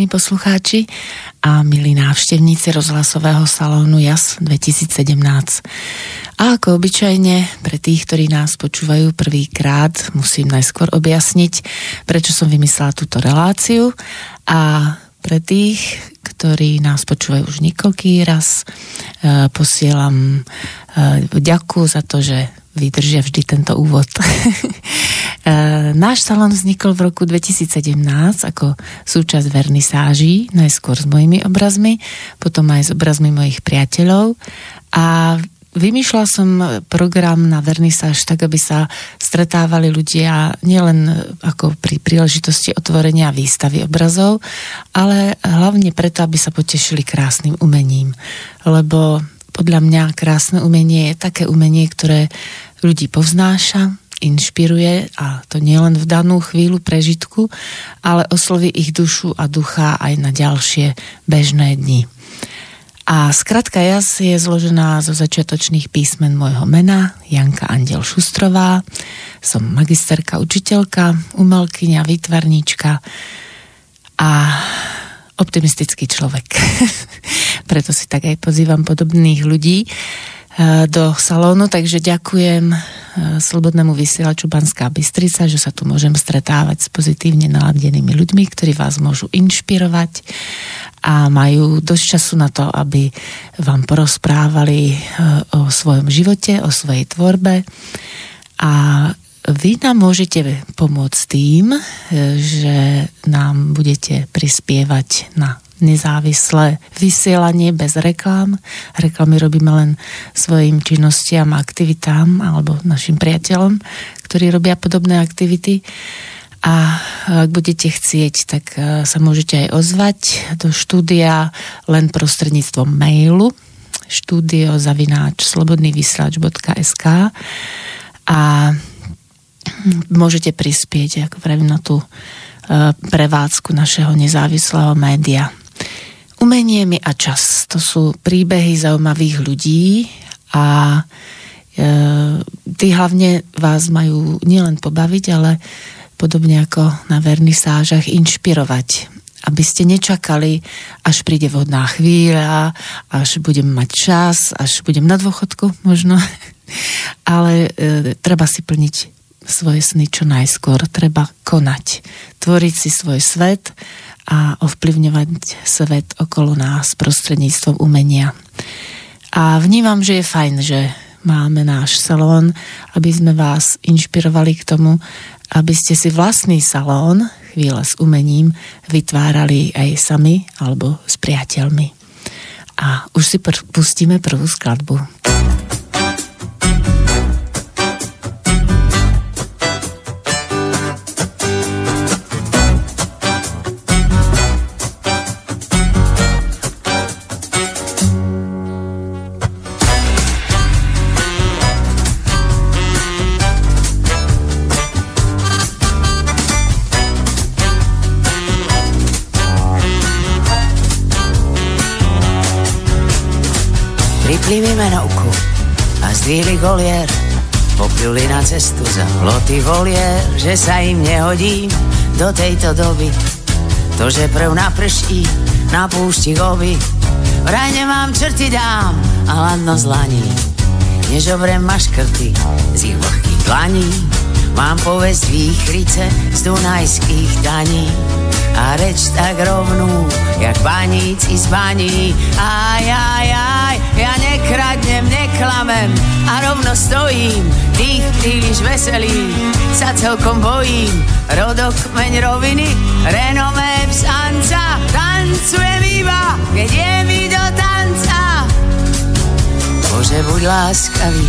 vážení poslucháči a milí návštevníci rozhlasového salónu JAS 2017. A ako obyčajne, pre tých, ktorí nás počúvajú prvýkrát, musím najskôr objasniť, prečo som vymyslela túto reláciu a pre tých, ktorí nás počúvajú už niekoľký raz, e, posielam e, ďaku za to, že vydržia vždy tento úvod. E, náš salon vznikol v roku 2017 ako súčasť vernisáží, najskôr s mojimi obrazmi, potom aj s obrazmi mojich priateľov a vymýšľala som program na vernisáž tak, aby sa stretávali ľudia nielen ako pri príležitosti otvorenia výstavy obrazov, ale hlavne preto, aby sa potešili krásnym umením. Lebo podľa mňa krásne umenie je také umenie, ktoré ľudí povznáša, inšpiruje a to nielen v danú chvíľu prežitku, ale osloví ich dušu a ducha aj na ďalšie bežné dni. A skratka jas je zložená zo začiatočných písmen môjho mena, Janka Andel Šustrová. Som magisterka, učiteľka, umelkyňa, výtvarníčka a optimistický človek. Preto si tak aj pozývam podobných ľudí eh, do salónu, takže ďakujem Eh, Slobodnému vysielaču Banská Bystrica, že sa tu môžem stretávať s pozitívne naladenými ľuďmi, ktorí vás môžu inšpirovať a majú dosť času na to, aby vám porozprávali eh, o svojom živote, o svojej tvorbe a vy nám môžete pomôcť tým, eh, že nám budete prispievať na nezávislé vysielanie bez reklám. Reklamy robíme len svojim činnostiam aktivitám alebo našim priateľom, ktorí robia podobné aktivity. A ak budete chcieť, tak e, sa môžete aj ozvať do štúdia len prostredníctvom mailu štúdiozavináč.slobodnývysielač.sk a môžete prispieť, ako vravím, na tú e, prevádzku našeho nezávislého média. Umenie mi a čas. To sú príbehy zaujímavých ľudí a e, tí hlavne vás majú nielen pobaviť, ale podobne ako na vernisážach inšpirovať. Aby ste nečakali, až príde vhodná chvíľa, až budem mať čas, až budem na dôchodku možno. Ale e, treba si plniť svoje sny čo najskôr. Treba konať. Tvoriť si svoj svet a ovplyvňovať svet okolo nás prostredníctvom umenia. A vnímam, že je fajn, že máme náš salón, aby sme vás inšpirovali k tomu, aby ste si vlastný salón, chvíľa s umením, vytvárali aj sami alebo s priateľmi. A už si pr- pustíme prvú skladbu. Golier Popili na cestu za ploty volier Že sa im nehodím do tejto doby. To, že prv naprší na púšti goby. Vraj nemám črty dám a ladno zlaní. Nežobrem maškrty z ich vlhkých dlaní Mám povesť výchrice z dunajských daní a reč tak rovnú, jak baníci z baní. Aj, aj, aj, ja nekradnem, neklamem a rovno stojím, tých príliš veselý, sa celkom bojím. Rodok meň roviny, renomé psanca, tancujem iba, keď je mi do tanca. Bože, buď láskavý,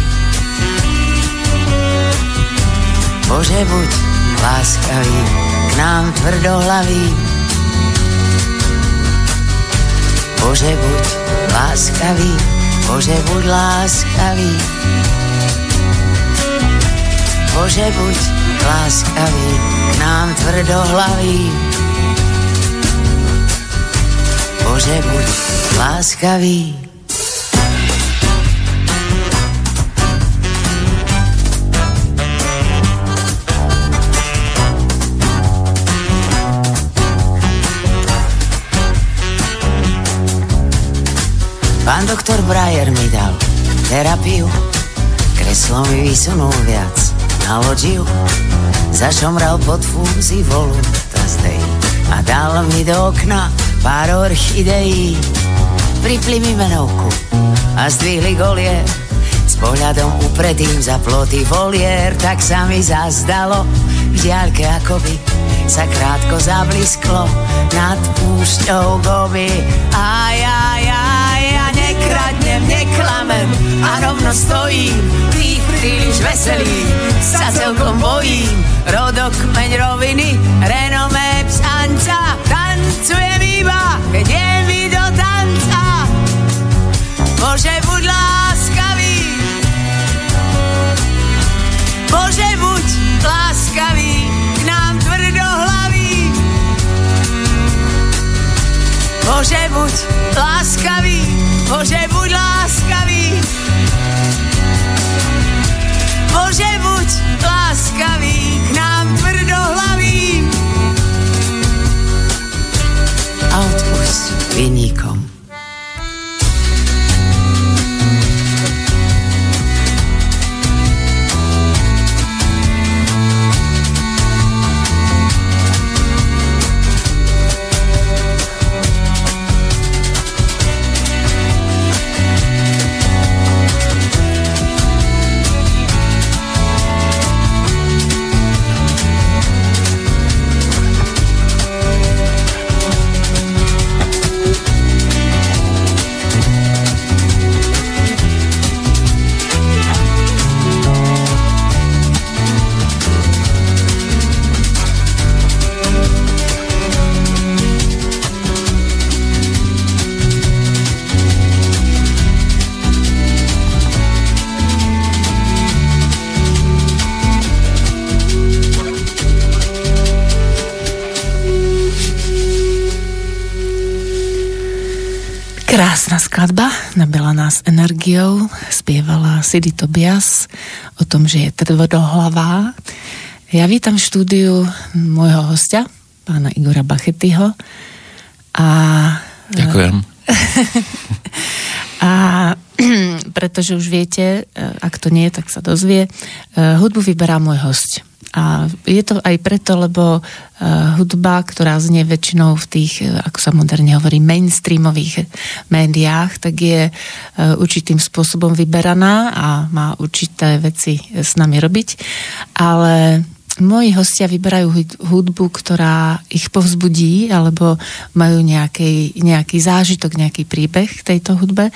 Bože, buď láskavý nám tvrdohlavý. Bože, buď láskavý, Bože, buď láskavý. Bože, buď láskavý k nám tvrdohlavý. Bože, buď láskavý. Pán doktor Brajer mi dal terapiu, kreslo mi vysunul viac. Na loďiu, zašomral pod fúzi volu Thursday a dal mi do okna pár orchideí. Pripli mi menovku a zdvihli golie. S pohľadom upredým za ploty volier, tak sa mi zazdalo v diaľke akoby sa krátko zablisklo nad púšťou goby. Aj, aj, nekradnem, neklamem a rovno stojím, tých príliš veselý, sa celkom bojím. Rodok, meň roviny, renomé psanca, tancujem iba, keď je mi do tanca. Bože, buď láskavý, Bože, buď láskavý nám tvrdohlavý. Bože, buď láskavý, Bože, buď láskavý. Bože, buď láskavý k nám tvrdohlavým. A odpusť vynikom. Energiou, spievala Sidy Tobias o tom, že je tvrdohlavá. Ja vítam v štúdiu môjho hostia, pána Igora Bachetyho. A... Ďakujem. a pretože už viete, ak to nie, tak sa dozvie, hudbu vyberá môj host. A je to aj preto, lebo uh, hudba, ktorá znie väčšinou v tých, uh, ako sa moderne hovorí, mainstreamových médiách, tak je uh, určitým spôsobom vyberaná a má určité veci s nami robiť. Ale moji hostia vyberajú hudbu, ktorá ich povzbudí alebo majú nejaký, nejaký zážitok, nejaký príbeh k tejto hudbe.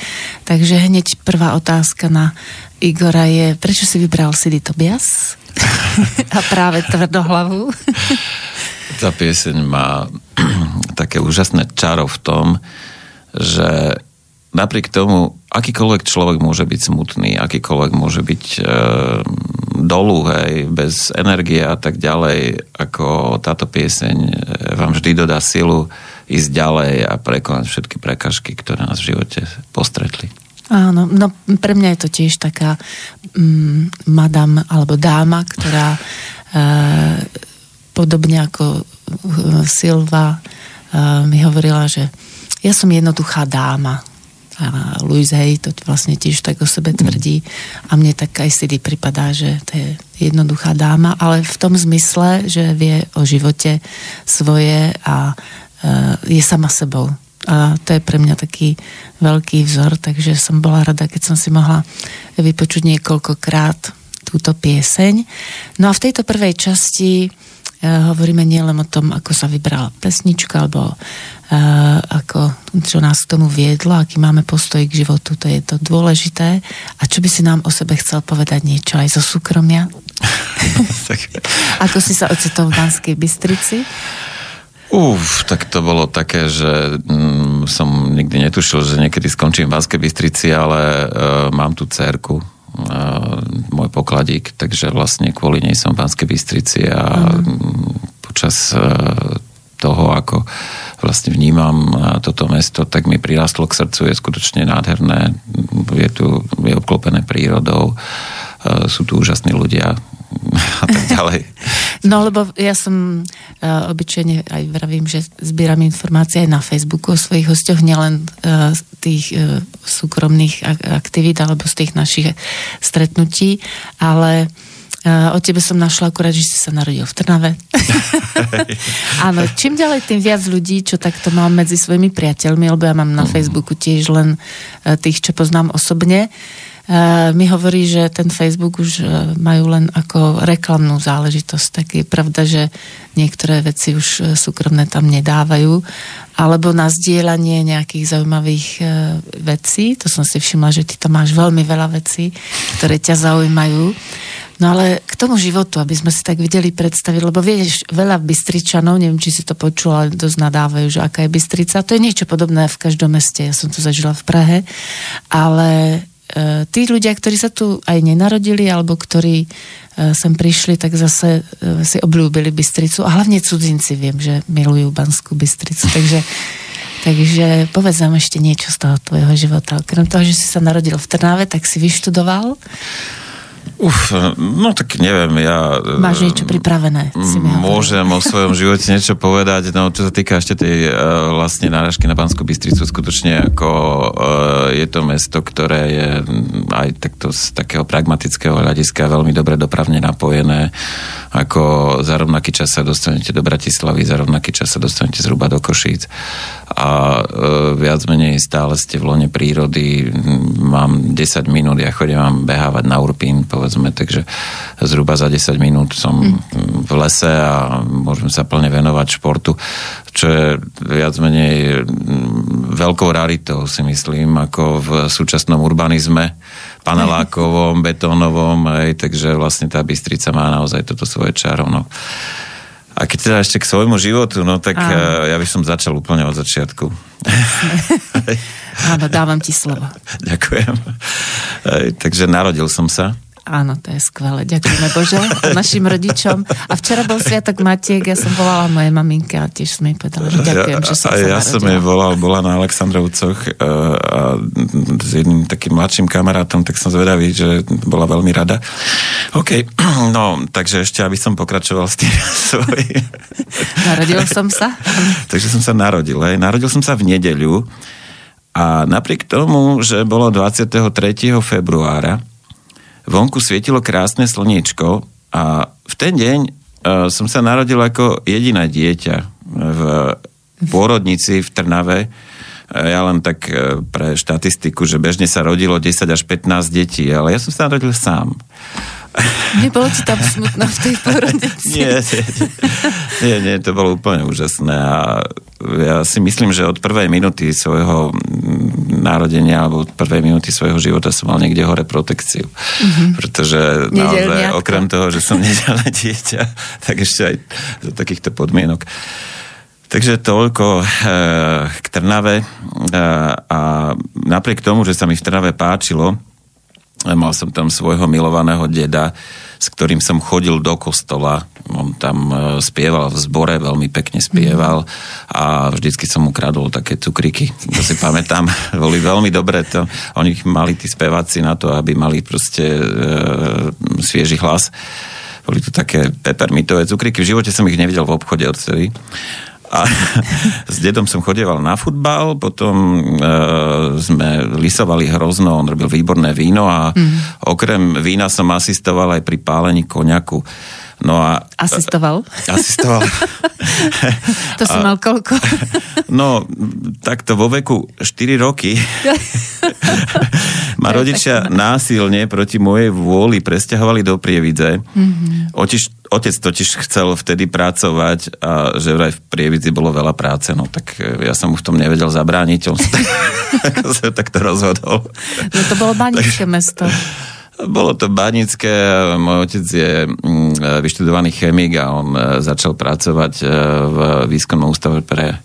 Takže hneď prvá otázka na Igora je, prečo si vybral Sidy Tobias? A práve tvrdohlavu. Tá pieseň má také úžasné čaro v tom, že napriek tomu, akýkoľvek človek môže byť smutný, akýkoľvek môže byť e, dolu, hej, bez energie a tak ďalej, ako táto pieseň e, vám vždy dodá silu ísť ďalej a prekonať všetky prekažky, ktoré nás v živote postretli. Áno, no pre mňa je to tiež taká um, madam alebo dáma, ktorá uh, podobne ako uh, Silva uh, mi hovorila, že ja som jednoduchá dáma. A Louise Hay to vlastne tiež tak o sebe tvrdí a mne tak aj Sidy pripadá, že to je jednoduchá dáma, ale v tom zmysle, že vie o živote svoje a uh, je sama sebou a to je pre mňa taký veľký vzor, takže som bola rada, keď som si mohla vypočuť niekoľkokrát túto pieseň. No a v tejto prvej časti uh, hovoríme nielen o tom, ako sa vybrala pesnička, alebo uh, ako, čo nás k tomu viedlo, aký máme postoj k životu, to je to dôležité. A čo by si nám o sebe chcel povedať niečo aj zo súkromia? ako si sa ocitol v Banskej Bystrici? Uf, tak to bolo také, že mm, som nikdy netušil, že niekedy skončím v Banskej Bystrici, ale uh, mám tu cerku, uh, môj pokladík, takže vlastne kvôli nej som v Banskej Bystrici a mm. počas uh, toho, ako vlastne vnímam toto mesto, tak mi prirastlo k srdcu, je skutočne nádherné, je tu, je obklopené prírodou, sú tu úžasní ľudia a tak ďalej. No lebo ja som uh, obyčajne aj vravím, že zbieram informácie aj na Facebooku o svojich hostoch, nielen uh, z tých uh, súkromných aktivít alebo z tých našich stretnutí, ale O tebe som našla akurát, že si sa narodil v Trnave. Áno, čím ďalej, tým viac ľudí, čo takto mám medzi svojimi priateľmi, lebo ja mám na mhm. Facebooku tiež len tých, čo poznám osobne. Uh, mi hovorí, že ten Facebook už eh, majú len ako reklamnú záležitosť. Tak je pravda, že niektoré veci už eh, súkromné tam nedávajú. Alebo na zdieľanie nejakých zaujímavých vecí. To som si všimla, že ty tam máš veľmi veľa vecí, ktoré ťa zaujímajú. No ale k tomu životu, aby sme si tak videli predstaviť, lebo vieš, veľa Bystričanov, neviem, či si to počula, dosť nadávajú, že aká je Bystrica. To je niečo podobné v každom meste. Ja som to zažila v Prahe. Ale tí ľudia, ktorí sa tu aj nenarodili, alebo ktorí e, sem prišli, tak zase e, si obľúbili Bystricu. A hlavne cudzinci viem, že milujú Banskú Bystricu. Takže, takže povedz nám ešte niečo z toho tvojho života. Okrem toho, že si sa narodil v Trnave, tak si vyštudoval. Uf, no tak neviem, ja... Máš niečo pripravené? Si môžem o svojom živote niečo povedať, no čo sa týka ešte tej uh, vlastne náražky na Banskú Bystricu, skutočne ako uh, je to mesto, ktoré je aj takto z takého pragmatického hľadiska veľmi dobre dopravne napojené, ako za rovnaký čas sa dostanete do Bratislavy, za rovnaký čas sa dostanete zhruba do Košíc a uh, viac menej stále ste v lone prírody, mám 10 minút, ja chodím vám behávať na Urpín, povedzme, takže zhruba za 10 minút som mm. v lese a môžem sa plne venovať športu, čo je viac menej veľkou raritou, si myslím, ako v súčasnom urbanizme, panelákovom, betónovom, aj, takže vlastne tá Bystrica má naozaj toto svoje čaro. No. A keď teda ešte k svojmu životu, no tak Áno. ja by som začal úplne od začiatku. Áno, dávam ti slovo. Ďakujem. Takže narodil som sa Áno, to je skvelé. Ďakujeme Bože a našim rodičom. A včera bol Sviatok Matiek, ja som volala mojej maminke a tiež som jej povedala, že ďakujem, že som a sa ja som jej volal, bola na Aleksandrovcoch e, a s jedným takým mladším kamarátom, tak som zvedavý, že bola veľmi rada. OK, no, takže ešte, aby som pokračoval s tým svojím. Narodil som sa. takže som sa narodil. Hej. Narodil som sa v nedeľu a napriek tomu, že bolo 23. februára, vonku svietilo krásne slniečko a v ten deň uh, som sa narodil ako jediné dieťa v pôrodnici v Trnave. Ja len tak e, pre štatistiku, že bežne sa rodilo 10 až 15 detí, ale ja som sa narodil sám. Nebolo ti tam smutno v tej porodnici? nie, nie, nie, nie, to bolo úplne úžasné a ja si myslím, že od prvej minúty svojho narodenia alebo od prvej minúty svojho života som mal niekde hore protekciu. Mm-hmm. Pretože naozaj, okrem toho, že som nedelné dieťa, tak ešte aj do takýchto podmienok. Takže toľko e, k Trnave e, a napriek tomu, že sa mi v Trnave páčilo, Mal som tam svojho milovaného deda, s ktorým som chodil do kostola. On tam e, spieval v zbore, veľmi pekne spieval a vždycky som mu kradol také cukriky. To si pamätám, boli veľmi dobré. To, oni mali tí speváci na to, aby mali proste e, svieži hlas. Boli to také pepermitové cukriky. V živote som ich nevidel v obchode odtedy. A s dedom som chodieval na futbal, potom e, sme lisovali hrozno, on robil výborné víno a mm. okrem vína som asistoval aj pri pálení koňaku. No a, asistoval? Asistoval. to si mal koľko? no, takto vo veku 4 roky ma rodičia násilne proti mojej vôli presťahovali do Prievidze. Mm-hmm. Otiž, otec totiž chcel vtedy pracovať a že vraj v Prievidzi bolo veľa práce, no tak e, ja som mu v tom nevedel zabrániť, on sa tak, sa takto rozhodol. No to bolo banické mesto. Bolo to banické, môj otec je mm, vyštudovaný chemik a on e, začal pracovať e, v výskumnom ústave pre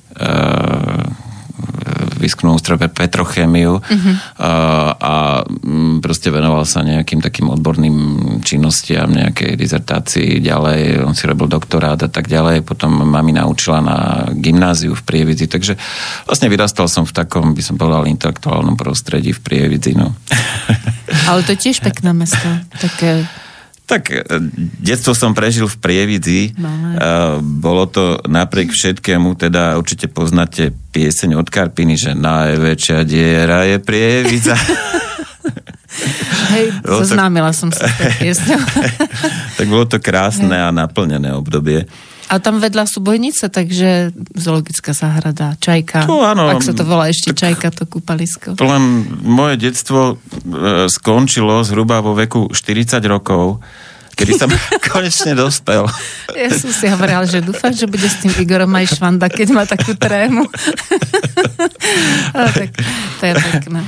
výskumnom ústrove petrochémiu uh-huh. a, a mm, proste venoval sa nejakým takým odborným činnostiam, nejakej dizertácii ďalej, on si robil doktorát a tak ďalej, potom mami naučila na gymnáziu v Prievidzi, takže vlastne vyrastal som v takom, by som povedal, intelektuálnom prostredí v Prievidzi, no. Ale to je tiež pekné mesto, také Tak e, detstvo som prežil v Prievidzi. No, bolo to napriek všetkému, teda určite poznáte pieseň od Karpiny, že najväčšia diera je Prievidza. Hej, zoznámila som sa s tak bolo to krásne a naplnené obdobie. A tam vedľa sú bojnice, takže zoologická záhrada, čajka. To áno. Ak sa to volá ešte tak, čajka, to kúpalisko. Len moje detstvo e, skončilo zhruba vo veku 40 rokov, kedy som konečne dospel. Ja som si hovoril, že dúfam, že bude s tým Igorom aj švanda, keď má takú trému. tak, to je pekné.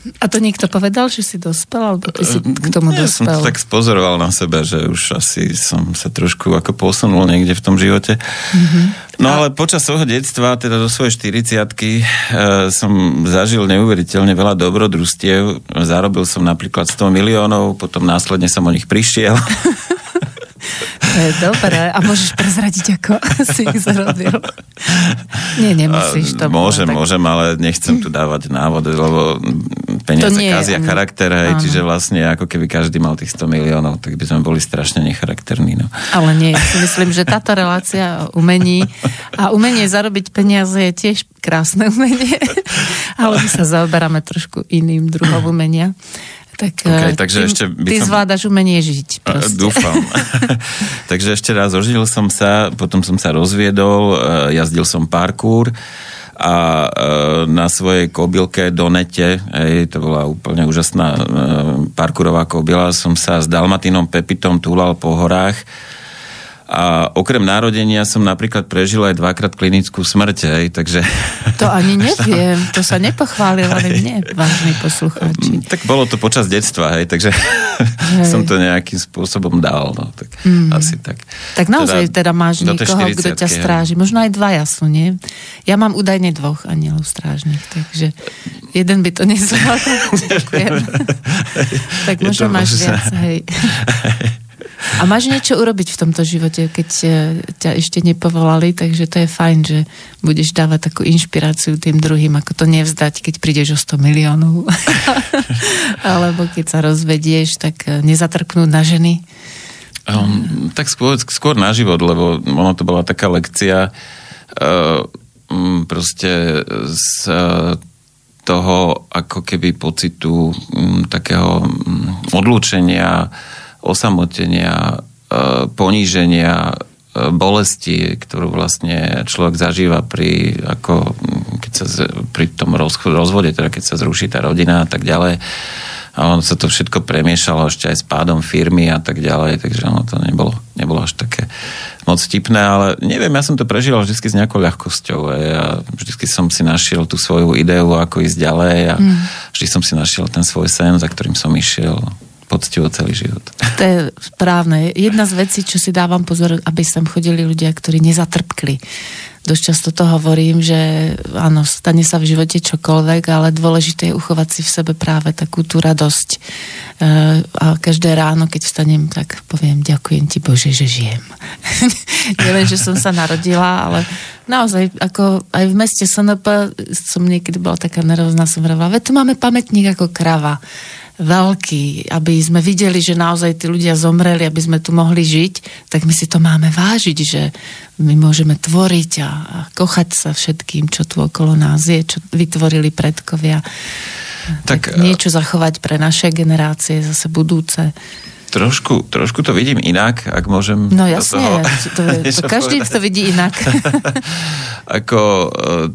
A to niekto povedal, že si dospel, alebo ty si k tomu ja dospel? som tak spozoroval na sebe, že už asi som sa trošku ako posunul niekde v tom živote. Mm-hmm. No ale počas svojho detstva, teda do svojej 40 e, som zažil neuveriteľne veľa dobrodružstiev. Zarobil som napríklad 100 miliónov, potom následne som o nich prišiel. To dobré. A môžeš prezradiť, ako si ich zarobil. Nie, nemusíš to. Môžem, tak... môžem, ale nechcem tu dávať návod, lebo peniaze nie, kazia charakter, hej, čiže vlastne ako keby každý mal tých 100 miliónov, tak by sme boli strašne necharakterní. No. Ale nie, ja si myslím, že táto relácia umení a umenie zarobiť peniaze je tiež krásne umenie, ale my sa zaoberáme trošku iným druhom umenia. Tak okay, eh, takže ty, ešte by ty som... zvládaš umenie žiť. Proste. Dúfam. takže ešte raz ožil som sa, potom som sa rozviedol, eh, jazdil som parkour a eh, na svojej kobylke Donete, ej, to bola úplne úžasná parkourová kobila, som sa s Dalmatinom Pepitom túlal po horách a okrem narodenia som napríklad prežil aj dvakrát klinickú smrť, hej, takže... To ani neviem, to sa nepochválil ale mne, vážni poslucháči. Mm, tak bolo to počas detstva, hej, takže hej. som to nejakým spôsobom dal, no, tak mm. asi tak. Tak naozaj teda, teda máš niekoho, kto ťa stráži, možno aj dvaja sú, nie? Ja mám údajne dvoch anielov strážnych, takže jeden by to nezvládol. Tak možno máš viac, hej. A máš niečo urobiť v tomto živote, keď e, ťa ešte nepovolali, takže to je fajn, že budeš dávať takú inšpiráciu tým druhým, ako to nevzdať, keď prídeš o 100 miliónov. Alebo keď sa rozvedieš, tak e, nezatrknúť na ženy. Um, tak skôr, skôr na život, lebo ono to bola taká lekcia uh, proste z uh, toho ako keby pocitu um, takého um, odlúčenia osamotenia, e, poníženia, e, bolesti, ktorú vlastne človek zažíva pri, ako, keď sa, pri tom rozvode, teda keď sa zruší tá rodina a tak ďalej. A ono sa to všetko premiešalo ešte aj s pádom firmy a tak ďalej, takže ono to nebolo, nebolo až také moc vtipné, ale neviem, ja som to prežíval vždy s nejakou ľahkosťou. A ja vždy som si našiel tú svoju ideu, ako ísť ďalej a mm. vždy som si našiel ten svoj sen, za ktorým som išiel poctivo celý život. To je správne. Jedna z vecí, čo si dávam pozor, aby sem chodili ľudia, ktorí nezatrpkli. Dosť často to hovorím, že áno, stane sa v živote čokoľvek, ale dôležité je uchovať si v sebe práve takú tú radosť. E, a každé ráno, keď vstanem, tak poviem, ďakujem ti Bože, že žijem. Nielen, že som sa narodila, ale naozaj, ako aj v meste SNP som niekedy bola taká nervózna, som veď tu máme pamätník ako krava veľký, aby sme videli, že naozaj tí ľudia zomreli, aby sme tu mohli žiť, tak my si to máme vážiť, že my môžeme tvoriť a, a kochať sa všetkým, čo tu okolo nás je, čo vytvorili predkovia. Tak, tak niečo zachovať pre naše generácie, zase budúce. Trošku, trošku to vidím inak, ak môžem... No jasne, to, je, to každý to vidí inak. Ako e,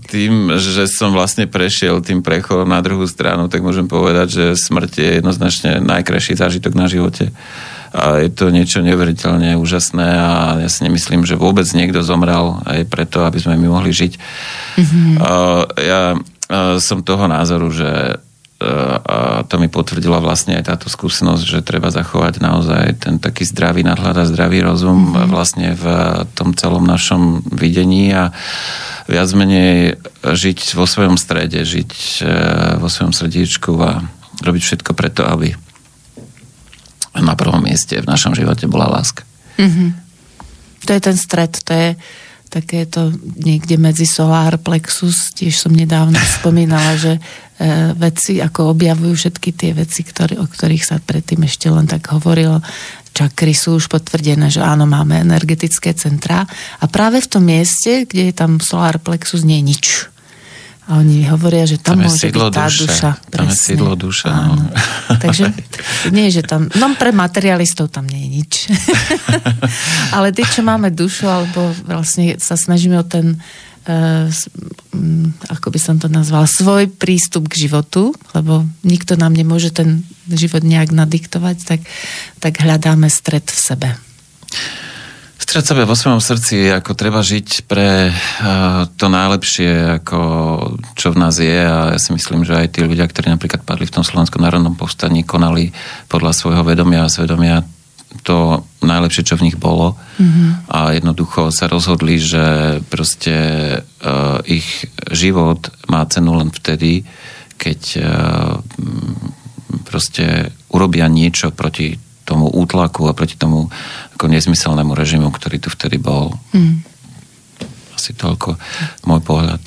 tým, že som vlastne prešiel tým prechodom na druhú stranu, tak môžem povedať, že smrť je jednoznačne najkrajší zážitok na živote. A je to niečo neuveriteľne úžasné a ja si nemyslím, že vôbec niekto zomrel aj preto, aby sme my mohli žiť. Mm-hmm. Ja som toho názoru, že a to mi potvrdila vlastne aj táto skúsenosť, že treba zachovať naozaj ten taký zdravý nadhľad a zdravý rozum mm-hmm. vlastne v tom celom našom videní a viac menej žiť vo svojom strede, žiť e, vo svojom srdíčku a robiť všetko preto, aby na prvom mieste v našom živote bola láska. Mm-hmm. To je ten stred, to je, také to niekde medzi solar plexus, tiež som nedávno spomínala, že e, veci ako objavujú všetky tie veci, ktoré, o ktorých sa predtým ešte len tak hovorilo. Čakry sú už potvrdené, že áno, máme energetické centrá a práve v tom mieste, kde je tam solar plexus, nie je nič a oni hovoria, že tam, tam môže byť tá duše. duša. Tam je sídlo duša. No. Takže nie, že tam... No pre materialistov tam nie je nič. Ale tí, čo máme dušu, alebo vlastne sa snažíme o ten uh, ako by som to nazval, svoj prístup k životu, lebo nikto nám nemôže ten život nejak nadiktovať, tak, tak hľadáme stred v sebe. Stred sebe vo svojom srdci, ako treba žiť pre uh, to najlepšie, ako čo v nás je a ja si myslím, že aj tí ľudia, ktorí napríklad padli v tom Slovenskom národnom povstaní, konali podľa svojho vedomia a svedomia to najlepšie, čo v nich bolo mm-hmm. a jednoducho sa rozhodli, že proste uh, ich život má cenu len vtedy, keď uh, proste urobia niečo proti tomu útlaku a proti tomu ako nezmyselnému režimu, ktorý tu vtedy bol. Mm. Asi toľko môj pohľad.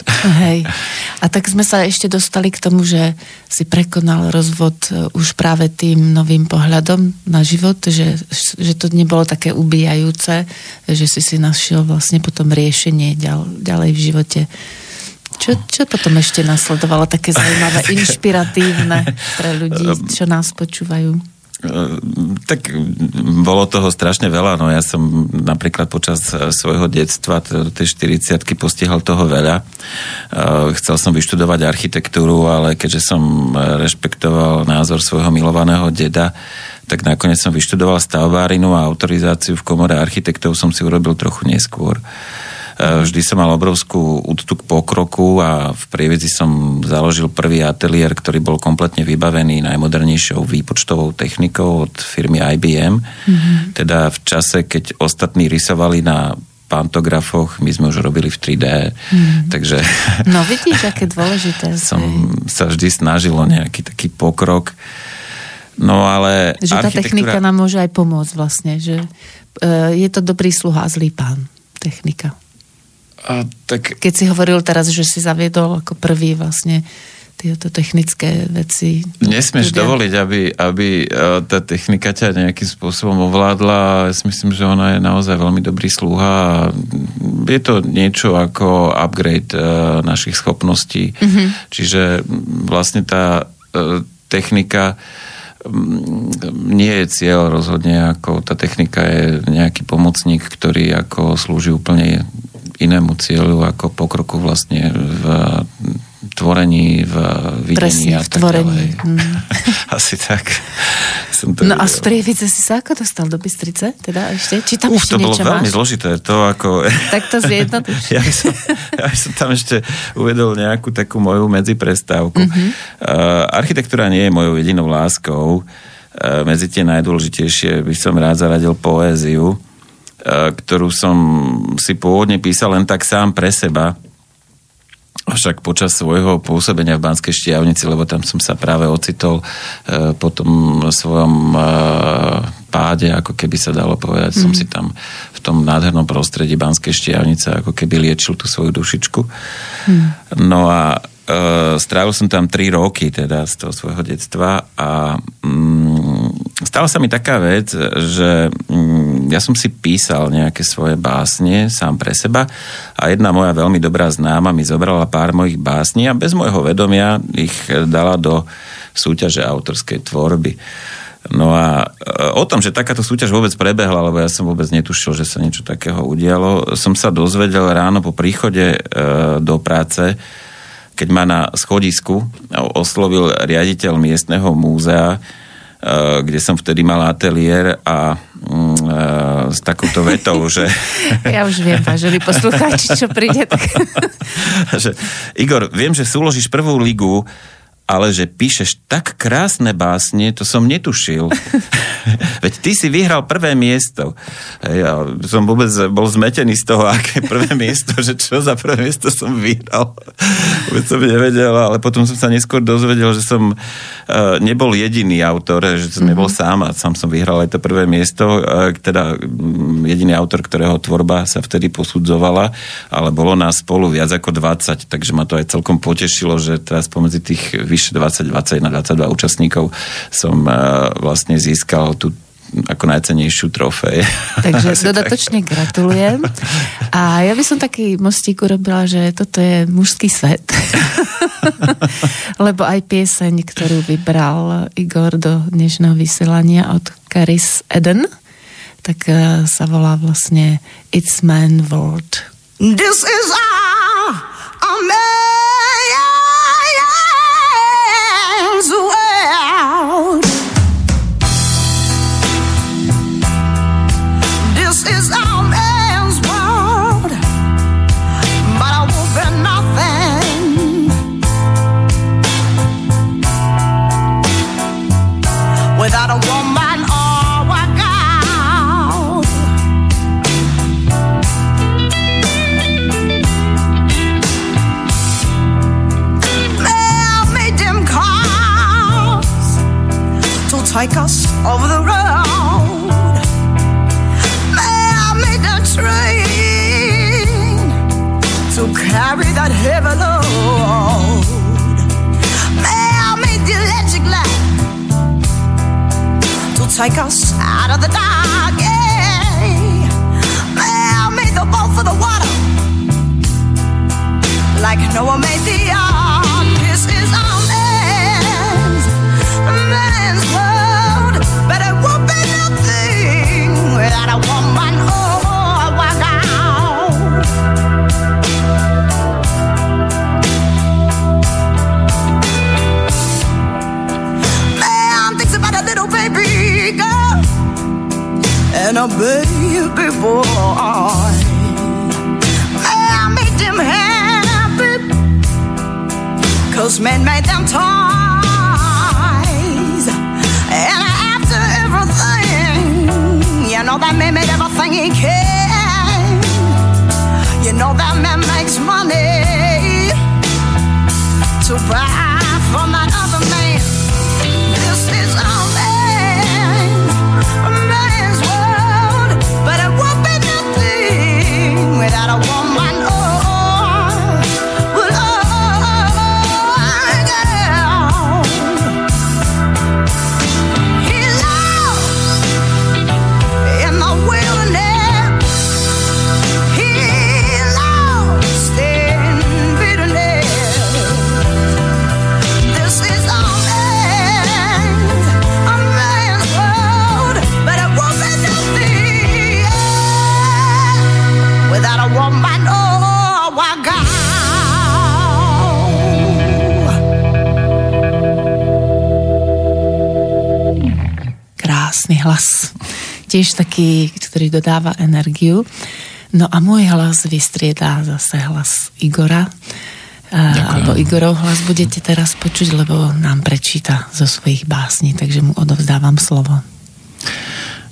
Hej. A tak sme sa ešte dostali k tomu, že si prekonal rozvod e, už práve tým novým pohľadom na život, že, že to nebolo také ubíjajúce, že si si našiel vlastne potom riešenie ďal, ďalej v živote. Čo, čo potom ešte nasledovalo také zaujímavé, inšpiratívne pre ľudí, čo nás počúvajú? Tak bolo toho strašne veľa, no ja som napríklad počas svojho detstva, tej 40 postihal toho veľa. Chcel som vyštudovať architektúru, ale keďže som rešpektoval názor svojho milovaného deda, tak nakoniec som vyštudoval stavbárinu a autorizáciu v komore architektov som si urobil trochu neskôr. Eh, vždy som mal obrovskú úctu k pokroku a v prievedzi som založil prvý ateliér, ktorý bol kompletne vybavený najmodernejšou výpočtovou technikou od firmy IBM. Mm-hmm. Teda v čase, keď ostatní rysovali na pantografoch, my sme už robili v 3D, mm. takže... No vidíš, aké dôležité. som sa vždy snažil o nejaký taký pokrok. No ale... Že tá technika nám môže aj pomôcť vlastne, že uh, je to dobrý sluha a zlý pán, technika. A tak... Keď si hovoril teraz, že si zaviedol ako prvý vlastne tieto technické veci. Nesmieš ľudia. dovoliť, aby, aby e, tá technika ťa nejakým spôsobom ovládla. Ja si myslím, že ona je naozaj veľmi dobrý sluha. Je to niečo ako upgrade e, našich schopností. Mm-hmm. Čiže vlastne tá e, technika nie je cieľ rozhodne, ako tá technika je nejaký pomocník, ktorý ako slúži úplne inému cieľu ako pokroku vlastne v tvorení, v videní Presne, a tak tvorení. ďalej. Mm. Asi tak. Som to no videl. a z Prievidze si sa ako dostal do Bystrice? Teda ešte? Či tam Uf, ešte to bolo veľmi máš? zložité. To ako... tak to zjednoduš. ja, by som, ja by som tam ešte uvedol nejakú takú moju medziprestávku. Mm-hmm. Uh, architektúra nie je mojou jedinou láskou. Uh, medzi tie najdôležitejšie by som rád zaradil poéziu ktorú som si pôvodne písal len tak sám pre seba, však počas svojho pôsobenia v Banskej Štiavnici, lebo tam som sa práve ocitol e, po tom svojom e, páde, ako keby sa dalo povedať, mm. som mhm. si tam v tom nádhernom prostredí Banskej Štiavnice ako keby liečil tú svoju dušičku. Mm. No a Uh, strávil som tam 3 roky teda z toho svojho detstva a um, stala sa mi taká vec, že um, ja som si písal nejaké svoje básne sám pre seba a jedna moja veľmi dobrá známa mi zobrala pár mojich básní a bez môjho vedomia ich dala do súťaže autorskej tvorby. No a o tom, že takáto súťaž vôbec prebehla, lebo ja som vôbec netušil, že sa niečo takého udialo, som sa dozvedel ráno po príchode e, do práce, keď ma na schodisku oslovil riaditeľ miestneho múzea, e, kde som vtedy mal ateliér a mm, e, s takouto vetou, že... Ja už viem, vážení poslucháči, čo príde. Tak... že, Igor, viem, že súložíš prvú ligu ale že píšeš tak krásne básne, to som netušil. Veď ty si vyhral prvé miesto. Ja som vôbec bol zmetený z toho, aké prvé miesto, že čo za prvé miesto som vyhral. Vôbec som nevedel, ale potom som sa neskôr dozvedel, že som uh, nebol jediný autor, že som mm-hmm. nebol sám a sám som vyhral aj to prvé miesto, uh, teda um, jediný autor, ktorého tvorba sa vtedy posudzovala, ale bolo nás spolu viac ako 20, takže ma to aj celkom potešilo, že teraz pomedzi tých vyše 20, 21, 22 účastníkov som uh, vlastne získal tú ako najcenejšiu trofej. Takže dodatočne gratulujem. A ja by som taký mostík urobila, že toto je mužský svet. Lebo aj pieseň, ktorú vybral Igor do dnešného vysielania od Caris Eden, tak uh, sa volá vlastne It's Man World. This is our, our man. Take us over the road. May I meet the train to carry that heavy load. May I meet the electric light to take us out of the dark. May I meet the boat for the water like Noah made the and a baby boy. Man made them happy cause men made them toys. And after everything, you know that man made everything he can. You know that man makes money to buy Tiež taký, ktorý dodáva energiu. No a môj hlas vystriedá zase hlas Igora. Ďakujem. Alebo Igorov hlas budete teraz počuť, lebo nám prečíta zo svojich básní, takže mu odovzdávam slovo.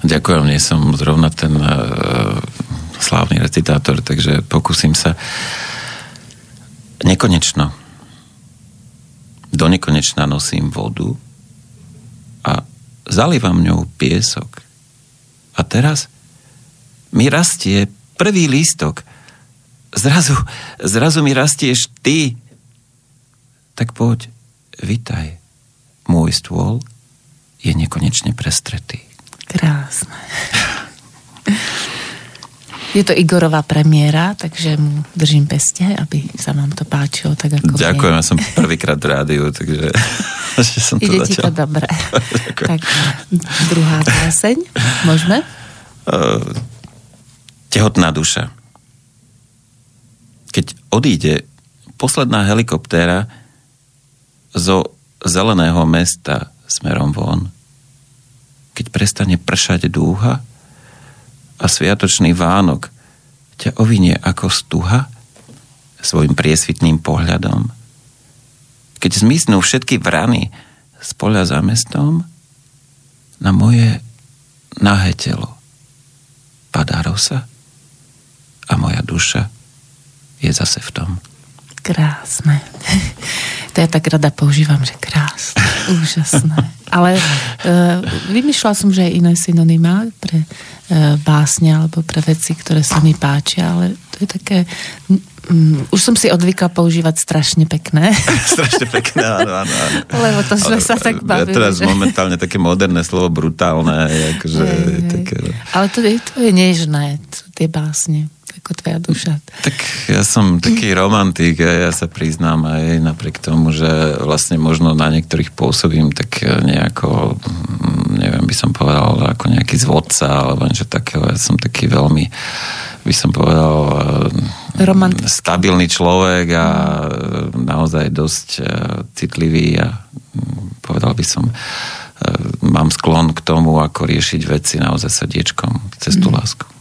Ďakujem, nie som zrovna ten uh, slávny recitátor, takže pokúsim sa. Nekonečno. Do nekonečna nosím vodu a zalievam ňou piesok. Teraz mi rastie prvý lístok. Zrazu, zrazu mi rastieš ty. Tak poď, vitaj. Môj stôl je nekonečne prestretý. Krásne. Je to Igorová premiéra, takže mu držím peste, aby sa vám to páčilo tak ako Ďakujem, ja som prvýkrát v rádiu, takže že som to Ide začal. ti to dobre. tak druhá pieseň, môžeme? Uh, tehotná duša. Keď odíde posledná helikoptéra zo zeleného mesta smerom von, keď prestane pršať dúha, a sviatočný Vánok ťa ovinie ako stuha svojim priesvitným pohľadom. Keď zmiznú všetky vrany z poľa za mestom, na moje nahé telo padá rosa a moja duša je zase v tom. Krásne. To ja tak rada používam, že krásne, úžasné. Ale uh, vymýšľala som, že aj iné synonymá pre uh, básne alebo pre veci, ktoré sa mi páčia, ale to je také... Um, už som si odvykla používať strašne pekné. strašne pekné, áno, áno, áno. Lebo to sme ale, sa tak bavili. Ja teraz že... momentálne také moderné slovo brutálne. Akože, je, je. Také... No. Ale to je, to je nežné, tie básne ako tvoja duša. Tak ja som taký romantik a ja sa priznám aj napriek tomu, že vlastne možno na niektorých pôsobím tak nejako, neviem, by som povedal, ako nejaký zvodca alebo niečo takého. Ja som taký veľmi, by som povedal, eh, Romantický. stabilný človek a naozaj dosť eh, citlivý a mm, povedal by som, eh, mám sklon k tomu, ako riešiť veci naozaj srdiečkom cez tú mm. lásku.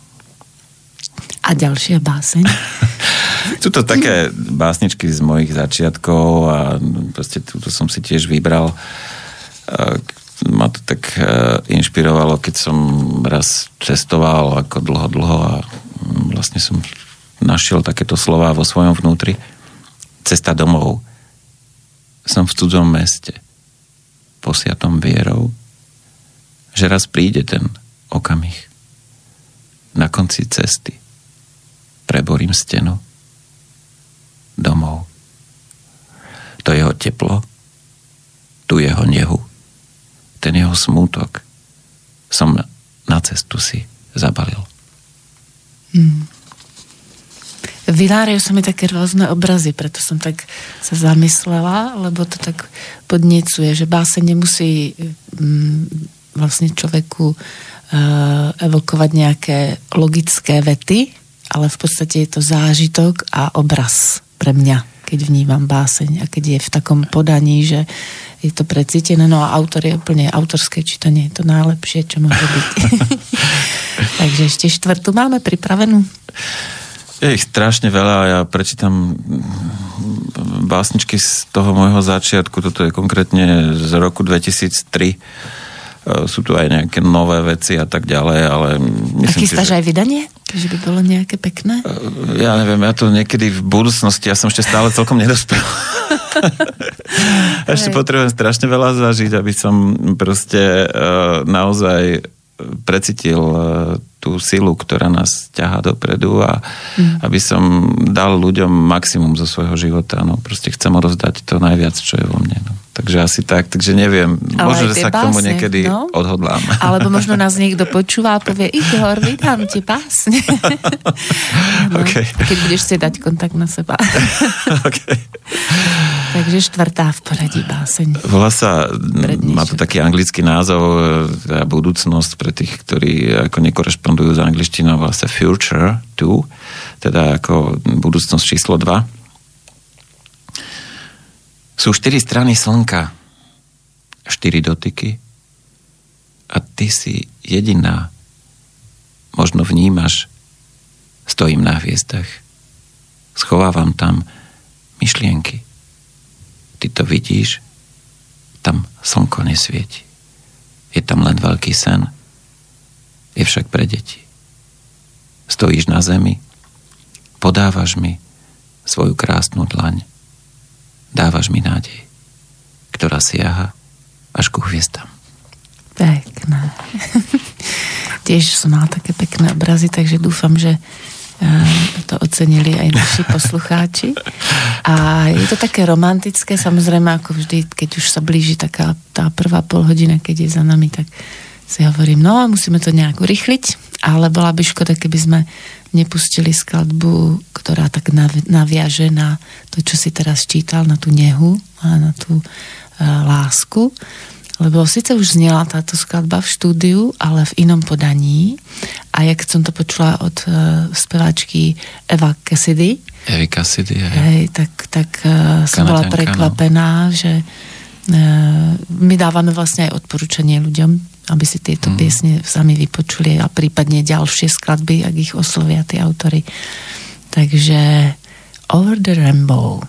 A ďalšia báseň? Sú to také básničky z mojich začiatkov a proste túto som si tiež vybral. Ma to tak e, inšpirovalo, keď som raz cestoval ako dlho, dlho a vlastne som našiel takéto slova vo svojom vnútri. Cesta domov. Som v cudzom meste, posiatom vierou, že raz príde ten okamih na konci cesty preborím stenu domov. To jeho teplo, tu jeho nehu, ten jeho smútok som na cestu si zabalil. Hmm. Vynárajú sa mi také rôzne obrazy, preto som tak sa zamyslela, lebo to tak podnecuje, že báse nemusí mm, vlastne človeku uh, evokovať nejaké logické vety, ale v podstate je to zážitok a obraz pre mňa, keď vnímam báseň a keď je v takom podaní, že je to precítené, no a autor je úplne autorské čítanie, je to najlepšie, čo môže byť. Takže ešte štvrtú máme pripravenú. Je ich strašne veľa a ja prečítam básničky z toho môjho začiatku, toto je konkrétne z roku 2003 E, sú tu aj nejaké nové veci a tak ďalej, ale myslím a chystáš si, že... aj vydanie? Že by bolo nejaké pekné? E, ja neviem, ja to niekedy v budúcnosti, ja som ešte stále celkom nedospel. ešte potrebujem strašne veľa zažiť, aby som proste uh, naozaj precítil uh, tú silu, ktorá nás ťahá dopredu a mm. aby som dal ľuďom maximum zo svojho života. No, proste chcem odovzdať to najviac, čo je vo mne. No. Takže asi tak, takže neviem. Ale možno, že sa básne, k tomu niekedy no? odhodlám. Alebo možno nás niekto počúva a povie, Igor, vydám ti básne. no, okay. Keď budeš si dať kontakt na seba. okay. Takže štvrtá v poradí báseň. Volá sa, má to taký anglický názov, teda budúcnosť pre tých, ktorí ako nekorešpondujú s angličtinou, volá sa Future 2, teda ako budúcnosť číslo 2 sú štyri strany slnka, štyri dotyky. A ty si jediná. Možno vnímaš, stojím na hviezdach, schovávam tam myšlienky. Ty to vidíš, tam slnko nesvieti. Je tam len veľký sen, je však pre deti. Stojíš na zemi, podávaš mi svoju krásnu dlaň dávaš mi nádej, ktorá siaha až ku hviezdam. Pekné. Tiež som mala také pekné obrazy, takže dúfam, že eh, to ocenili aj naši poslucháči. A je to také romantické, samozrejme, ako vždy, keď už sa blíži taká tá prvá pol hodina, keď je za nami, tak si hovorím, no musíme to nejak urychliť, ale bola by škoda, keby sme nepustili skladbu, ktorá tak naviaže na to, čo si teraz čítal, na tú nehu a na tú uh, lásku. Lebo síce už znela táto skladba v štúdiu, ale v inom podaní. A jak som to počula od uh, speváčky Eva Cassidy, Evi Cassidy, hej. hej tak, tak uh, som bola no. prekvapená, že uh, my dávame vlastne aj odporúčanie ľuďom, aby si tieto mm. piesne sami vypočuli a prípadne ďalšie skladby, ak ich oslovia tí autory. Takže Over the Rainbow.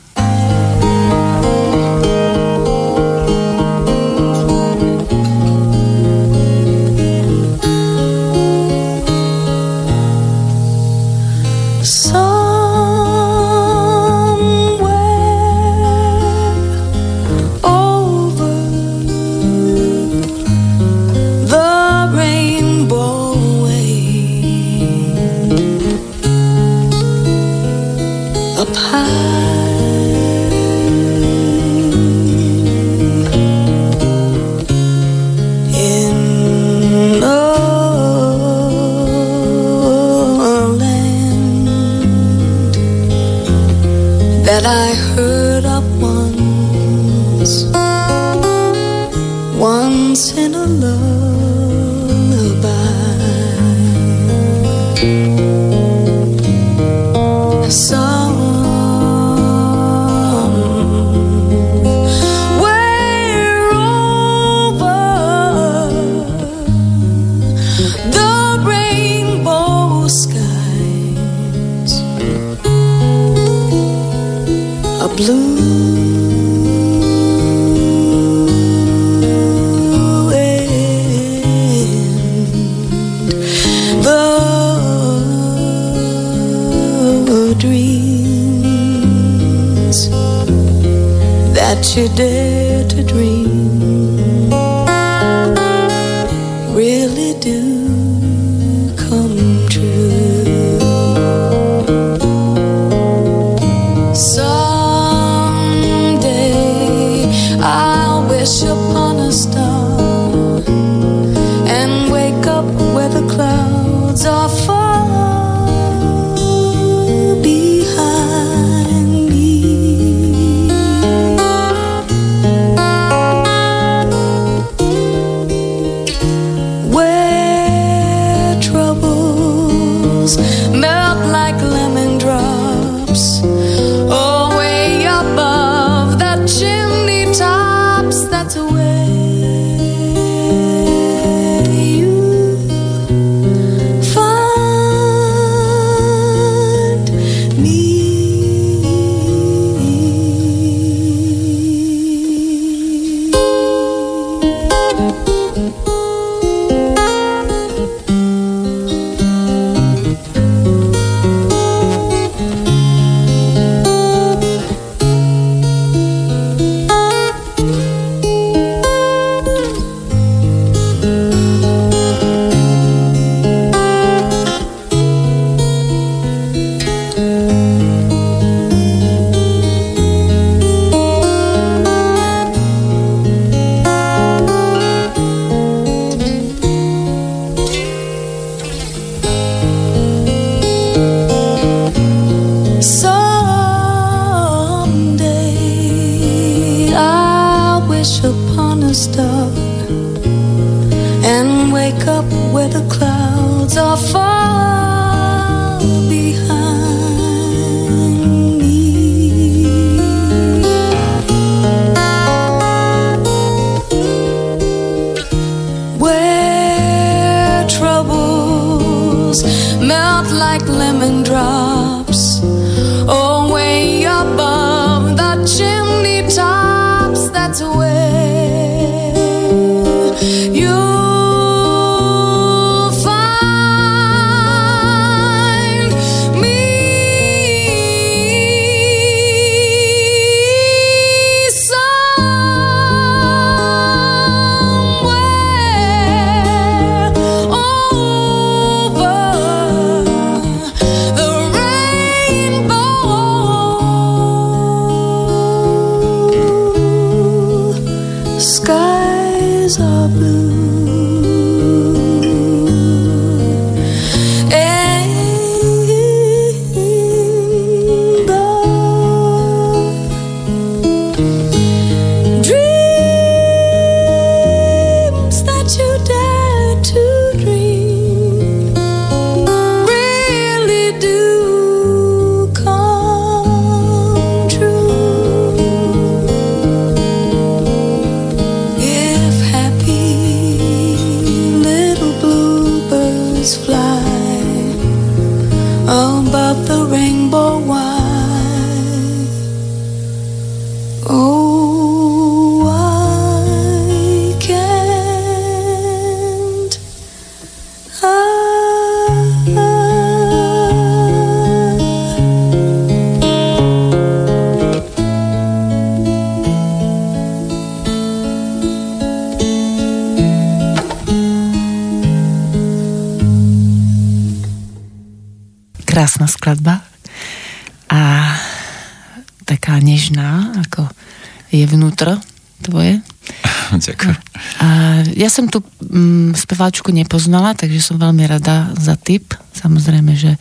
Speváčku nepoznala, takže som veľmi rada za tip. Samozrejme, že e,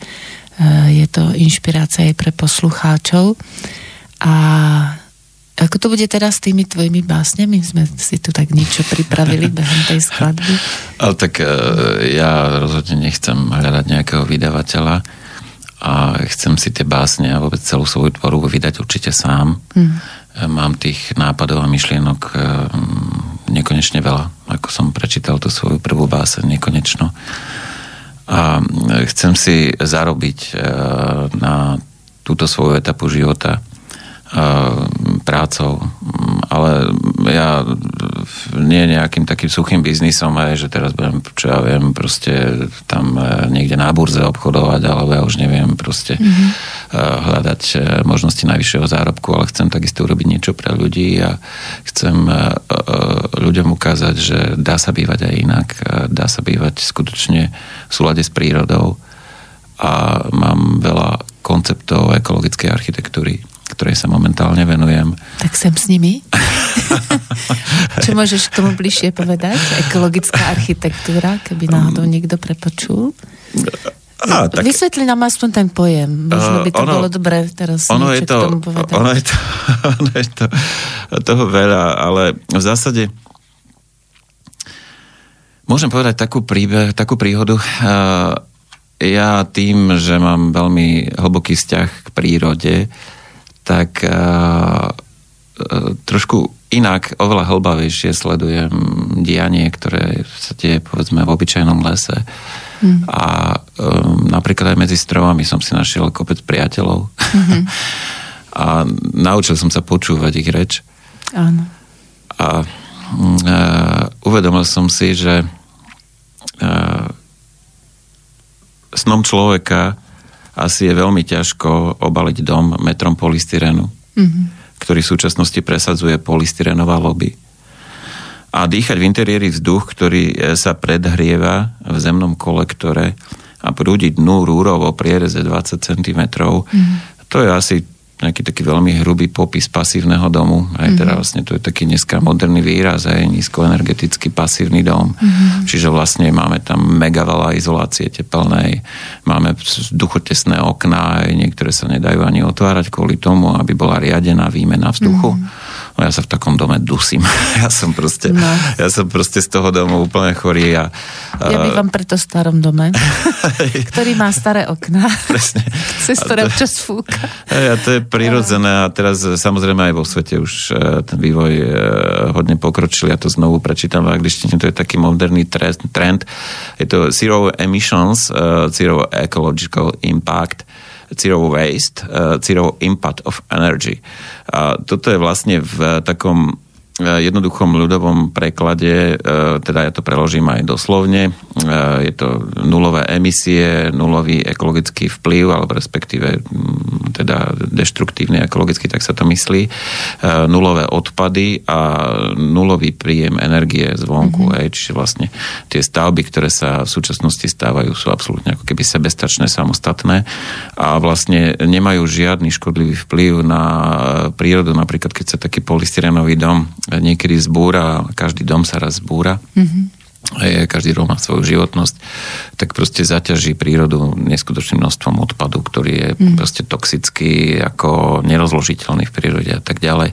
je to inšpirácia aj pre poslucháčov. A ako to bude teraz s tými tvojimi básňami? Sme si tu tak niečo pripravili behom tej skladby. Ale tak e, ja rozhodne nechcem hľadať nejakého vydavateľa a chcem si tie básne a vôbec celú svoju tvorbu vydať určite sám. Mm. Mám tých nápadov a myšlienok nekonečne veľa, ako som prečítal tú svoju prvú báseň nekonečno. A chcem si zarobiť e, na túto svoju etapu života prácou. Ale ja nie nejakým takým suchým biznisom, aj, že teraz budem, čo ja viem, proste tam e, niekde na burze obchodovať, alebo ja už neviem proste mm-hmm. hľadať e, možnosti najvyššieho zárobku, ale chcem takisto urobiť niečo pre ľudí a chcem ľuďom ukázať, že dá sa bývať aj inak, dá sa bývať skutočne v súlade s prírodou a mám veľa konceptov ekologickej architektúry ktorej sa momentálne venujem. Tak sem s nimi. Čo môžeš k tomu bližšie povedať? Ekologická architektúra, keby náhodou niekto prepočul? Á, tak, Vysvetli nám aspoň ten pojem. Možno by to ono, bolo dobré teraz ono je to, tomu povedať. Ono je, to, ono je to toho veľa, ale v zásade môžem povedať takú, príbeh, takú príhodu. Ja tým, že mám veľmi hlboký vzťah k prírode, tak uh, trošku inak, oveľa hlbavejšie sledujem dianie, ktoré sa deje povedzme v obyčajnom lese. Mm. A um, napríklad aj medzi stromami som si našiel kopec priateľov. Mm-hmm. a naučil som sa počúvať ich reč. Áno. A uh, uvedomil som si, že uh, snom človeka asi je veľmi ťažko obaliť dom metrom polystyrenu, mm-hmm. ktorý v súčasnosti presadzuje polystyrenová lobby. A dýchať v interiéri vzduch, ktorý e, sa predhrieva v zemnom kolektore a prúdiť dnu rúrov o priereze 20 cm, mm-hmm. to je asi nejaký taký veľmi hrubý popis pasívneho domu. Aj mm-hmm. teda vlastne to je taký dneska moderný výraz, aj nízkoenergetický pasívny dom. Mm-hmm. Čiže vlastne máme tam mega veľa izolácie tepelnej, máme vzduchotesné okná, aj niektoré sa nedajú ani otvárať kvôli tomu, aby bola riadená výmena vzduchu. Mm-hmm No ja sa v takom dome dusím. Ja som proste, no. ja som proste z toho domu úplne chorý. A, ja bývam preto v starom dome, ktorý má staré okná. Presne. Cez ktoré to, občas fúka. A to je prirodzené a teraz samozrejme aj vo svete už e, ten vývoj e, hodne pokročil. Ja to znovu prečítam v angličtine, to je taký moderný trend. Je to Zero Emissions, e, Zero Ecological Impact Zero Waste, Zero Impact of Energy. A toto je vlastne v takom Eh, jednoduchom ľudovom preklade, eh, teda ja to preložím aj doslovne, eh, je to nulové emisie, nulový ekologický vplyv, alebo respektíve teda deštruktívny ekologický, tak sa to myslí, nulové odpady a nulový príjem energie zvonku, mm-hmm. čiže vlastne tie stavby, ktoré sa v súčasnosti stávajú, sú absolútne ako keby sebestačné, samostatné a vlastne nemajú žiadny škodlivý vplyv na prírodu, napríklad keď sa taký polystyrenový dom niekedy zbúra, každý dom sa raz zbúra. Mm-hmm každý rok má svoju životnosť, tak proste zaťaží prírodu neskutočným množstvom odpadu, ktorý je mm. proste toxický, ako nerozložiteľný v prírode a tak ďalej.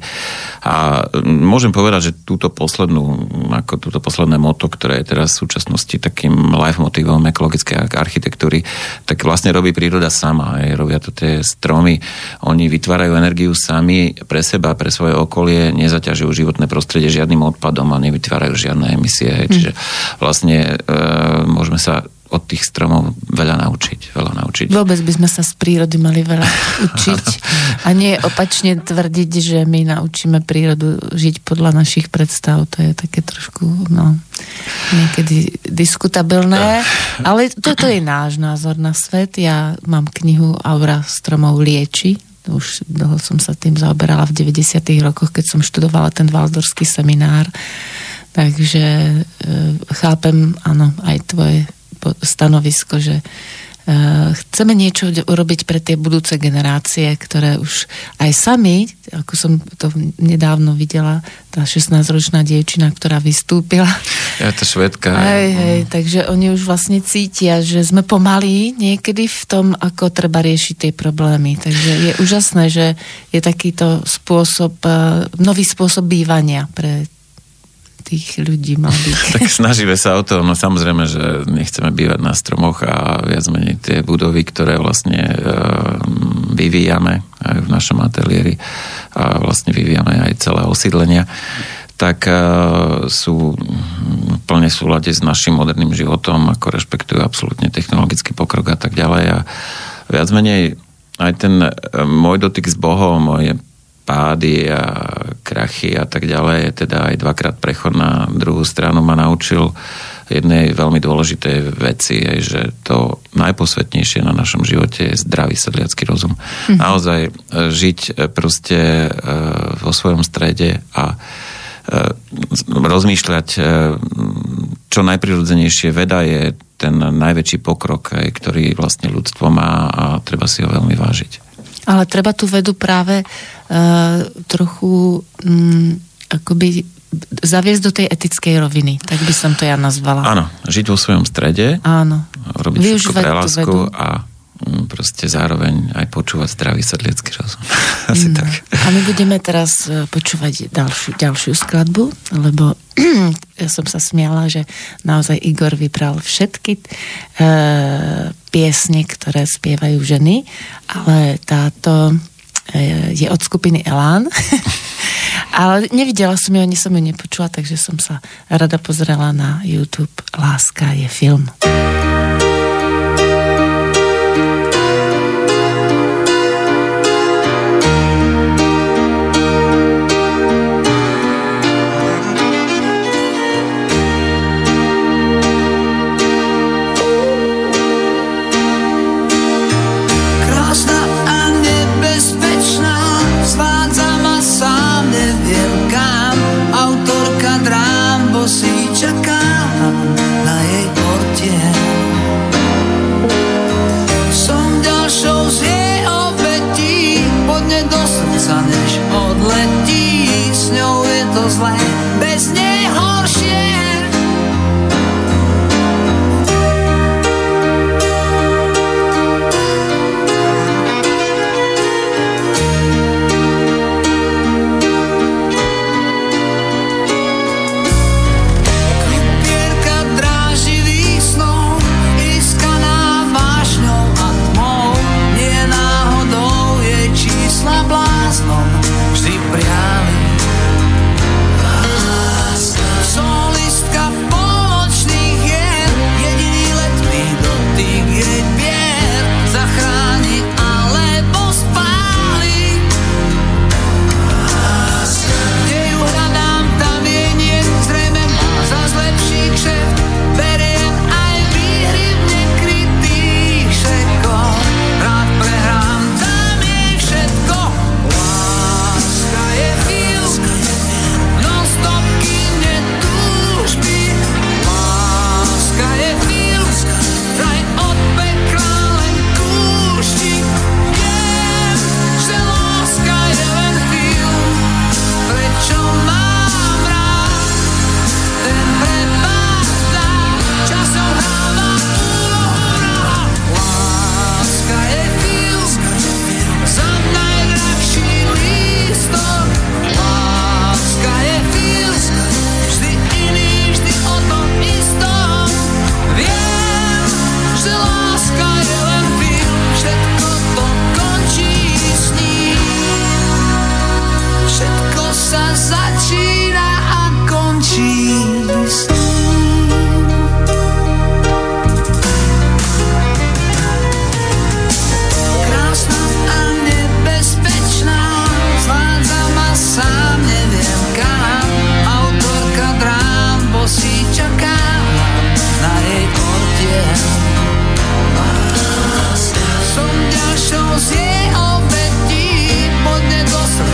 A môžem povedať, že túto poslednú, ako túto posledné moto, ktoré je teraz v súčasnosti takým life motivom ekologickej architektúry, tak vlastne robí príroda sama. Aj robia to tie stromy. Oni vytvárajú energiu sami pre seba, pre svoje okolie, nezaťažujú životné prostredie žiadnym odpadom a nevytvárajú žiadne emisie. Mm. Čiže vlastne e, môžeme sa od tých stromov veľa naučiť. Veľa naučiť. Vôbec by sme sa z prírody mali veľa učiť a nie opačne tvrdiť, že my naučíme prírodu žiť podľa našich predstav. To je také trošku no, niekedy diskutabilné, ale toto je náš názor na svet. Ja mám knihu Aura stromov lieči, už dlho som sa tým zaoberala v 90. rokoch, keď som študovala ten valdorský seminár Takže e, chápem, áno, aj tvoje stanovisko, že e, chceme niečo urobiť pre tie budúce generácie, ktoré už aj sami, ako som to nedávno videla, tá 16-ročná dievčina, ktorá vystúpila. Ja to švedka. Hej, hej, takže oni už vlastne cítia, že sme pomalí niekedy v tom, ako treba riešiť tie problémy. Takže je úžasné, že je takýto spôsob, e, nový spôsob bývania pre tých ľudí byť. tak snažíme sa o to, no samozrejme, že nechceme bývať na stromoch a viac menej tie budovy, ktoré vlastne e, vyvíjame aj v našom ateliéri a vlastne vyvíjame aj celé osídlenia tak e, sú plne v súlade s našim moderným životom, ako rešpektujú absolútne technologický pokrok a tak ďalej. A viac menej aj ten e, môj dotyk s Bohom, moje pády a krachy a tak ďalej, teda aj dvakrát prechod na druhú stranu ma naučil jednej veľmi dôležitej veci, je, že to najposvetnejšie na našom živote je zdravý sedliacký rozum. Mm-hmm. Naozaj e, žiť e, proste e, vo svojom strede a rozmýšľať čo najprirodzenejšie veda je ten najväčší pokrok, ktorý vlastne ľudstvo má a treba si ho veľmi vážiť. Ale treba tú vedu práve uh, trochu um, akoby zaviesť do tej etickej roviny, tak by som to ja nazvala. Áno, žiť vo svojom strede, Áno. robiť všetko pre lásku a proste zároveň aj počúvať zdravý sedliecký rozum. Asi mm. tak. A my budeme teraz e, počúvať ďalšiu, ďalšiu skladbu, lebo ja som sa smiala, že naozaj Igor vybral všetky e, piesne, ktoré spievajú ženy, ale táto e, je od skupiny Elán. Ale nevidela som ju, ani som ju nepočula, takže som sa rada pozrela na YouTube Láska je film. čakám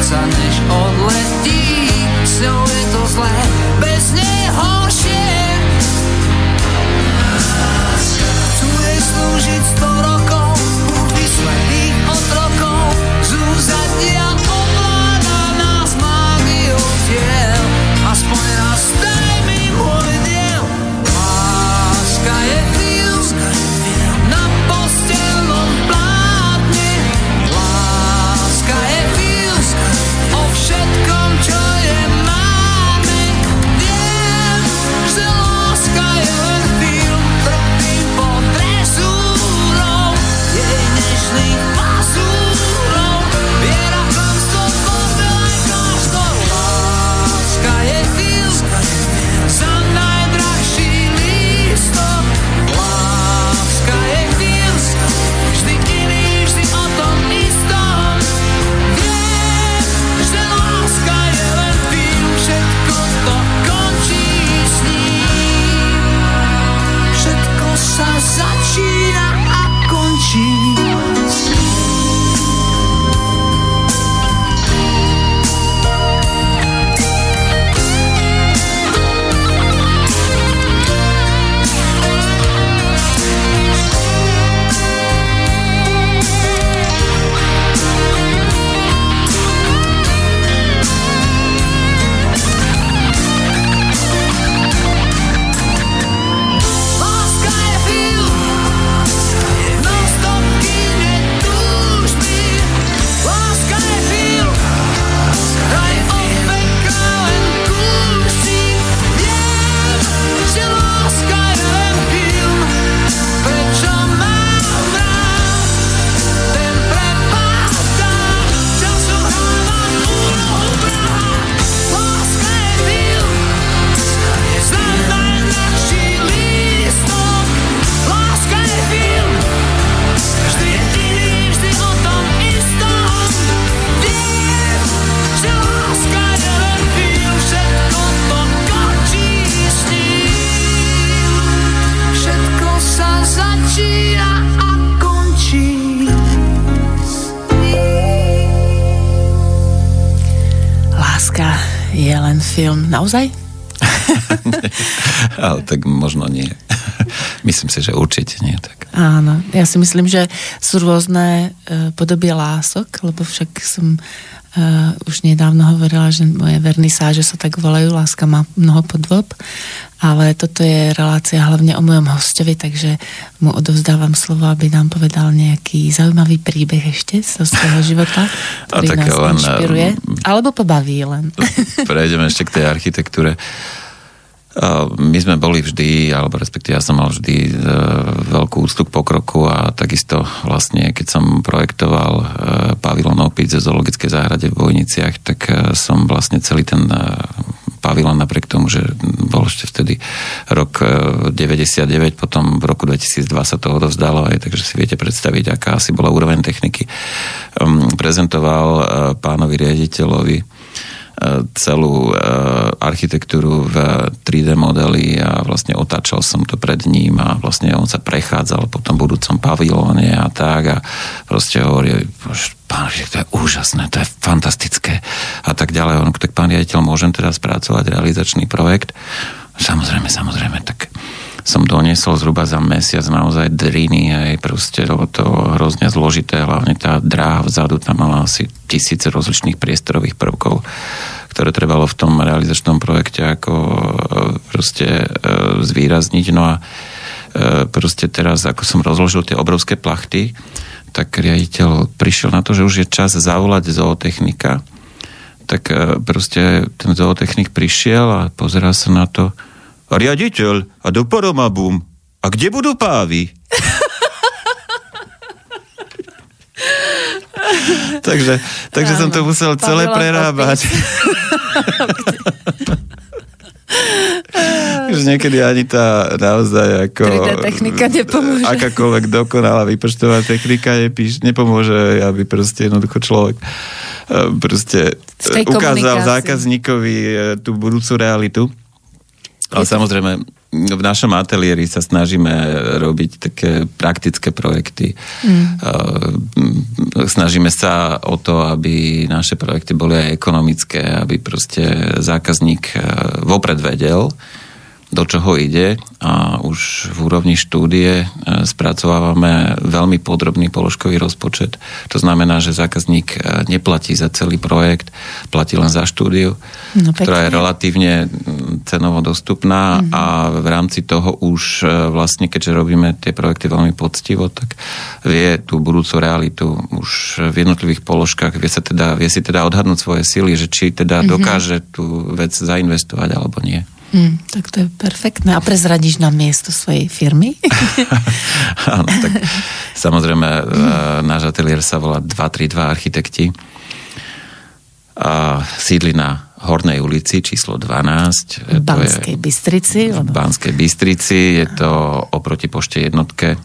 besser nicht Naozaj? Ale tak možno nie. Myslím si, že určite nie. Tak. Áno, ja si myslím, že sú rôzne e, podoby lások, lebo však som Uh, už nedávno hovorila, že moje vernisáže sa tak volajú, láska má mnoho podvob, ale toto je relácia hlavne o mojom hostovi, takže mu odovzdávam slovo, aby nám povedal nejaký zaujímavý príbeh ešte zo svojho života, ktorý nás len, inšpiruje, alebo pobaví len. Prejdeme ešte k tej architektúre. My sme boli vždy, alebo respektíve ja som mal vždy e, veľkú úctu k pokroku a takisto vlastne, keď som projektoval e, pavilon opic v zoologickej záhrade v Vojniciach, tak e, som vlastne celý ten pavilon napriek tomu, že bol ešte vtedy rok 99, potom v roku 2002 sa to odovzdalo aj, takže si viete predstaviť, aká asi bola úroveň techniky. Prezentoval pánovi riaditeľovi celú e, architektúru v 3D modeli a vlastne otáčal som to pred ním a vlastne on sa prechádzal po tom budúcom pavilóne a tak a proste hovorí, pán to je úžasné, to je fantastické a tak ďalej. On, tak pán riaditeľ, môžem teda spracovať realizačný projekt? Samozrejme, samozrejme, tak som doniesol zhruba za mesiac naozaj driny, aj proste, lebo to hrozne zložité, hlavne tá dráha vzadu, tam mala asi tisíce rozličných priestorových prvkov, ktoré trebalo v tom realizačnom projekte ako e, proste e, zvýrazniť. No a e, proste teraz, ako som rozložil tie obrovské plachty, tak riaditeľ prišiel na to, že už je čas zavolať zootechnika, tak proste ten zootechnik prišiel a pozerá sa na to, riaditeľ, a do Poromabum. A kde budú pávy? takže takže som to musel celé prerábať. Už niekedy ani tá naozaj ako... 3D technika nepomôže. Akákoľvek dokonalá vypočtová technika nepíš, nepomôže, aby proste jednoducho človek e, proste ukázal zákazníkovi e, tú budúcu realitu. Ale samozrejme, v našom ateliéri sa snažíme robiť také praktické projekty. Mm. Snažíme sa o to, aby naše projekty boli aj ekonomické, aby proste zákazník e, vopred vedel, do čoho ide a už v úrovni štúdie e, spracovávame veľmi podrobný položkový rozpočet. To znamená, že zákazník e, neplatí za celý projekt, platí len za štúdiu, no, ktorá je relatívne cenovo dostupná mm-hmm. a v rámci toho už e, vlastne, keďže robíme tie projekty veľmi poctivo, tak vie tú budúcu realitu už v jednotlivých položkách, vie, sa teda, vie si teda odhadnúť svoje sily, že či teda mm-hmm. dokáže tú vec zainvestovať alebo nie. Mm, tak to je perfektné. A prezradíš nám miesto svojej firmy? Áno, tak samozrejme mm. náš ateliér sa volá 232 architekti a sídli na Hornej ulici číslo 12. V Banskej Bystrici. V Banskej Bystrici. Je to oproti pošte jednotke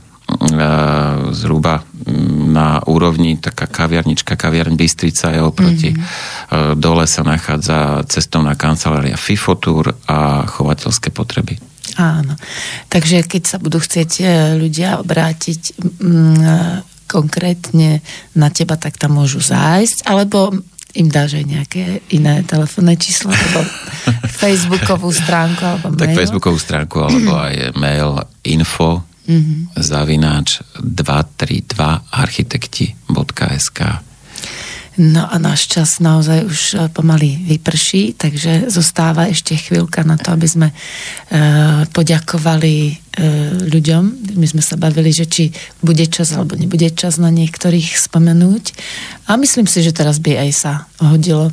zhruba na úrovni taká kaviarnička, kaviarň Bystrica je oproti. Mm-hmm. Dole sa nachádza cestovná kancelária FIFOTUR a chovateľské potreby. Áno. Takže keď sa budú chcieť e, ľudia obrátiť m, konkrétne na teba, tak tam môžu zájsť, alebo im dáš aj nejaké iné telefónne číslo, alebo facebookovú stránku, alebo mail? Tak facebookovú stránku, alebo aj mail info mm-hmm. zavináč 232architekti.sk No a náš čas naozaj už e, pomaly vyprší, takže zostáva ešte chvíľka na to, aby sme e, poďakovali e, ľuďom. My sme sa bavili, že či bude čas alebo nebude čas na niektorých spomenúť. A myslím si, že teraz by aj sa hodilo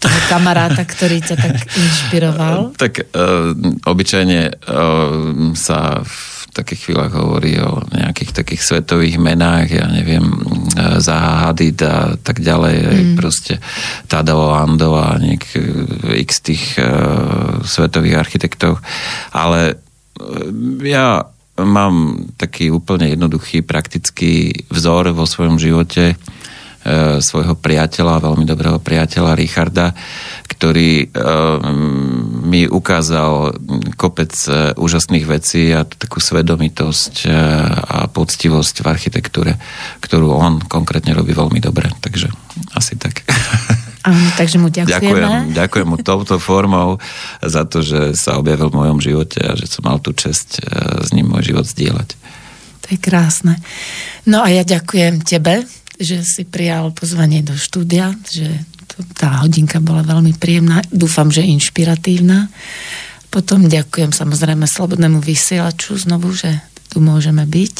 toho kamaráta, ktorý ťa tak inšpiroval? Tak uh, obyčajne uh, sa v takých chvíľach hovorí o nejakých takých svetových menách, ja neviem, e, Zaha Hadid a tak ďalej, mm. proste Tadao Ando a niek x tých uh, svetových architektov, ale ja mám taký úplne jednoduchý praktický vzor vo svojom živote, E, svojho priateľa, veľmi dobrého priateľa Richarda, ktorý e, mi ukázal kopec e, úžasných vecí a takú svedomitosť e, a poctivosť v architektúre, ktorú on konkrétne robí veľmi dobre. Takže asi tak. Áno, takže mu ďakujeme. Ďakujem, ďakujem mu touto formou za to, že sa objavil v mojom živote a že som mal tú čest s ním môj život zdieľať. To je krásne. No a ja ďakujem tebe, že si prijal pozvanie do štúdia, že tá hodinka bola veľmi príjemná, dúfam, že inšpiratívna. Potom ďakujem samozrejme Slobodnému vysielaču znovu, že tu môžeme byť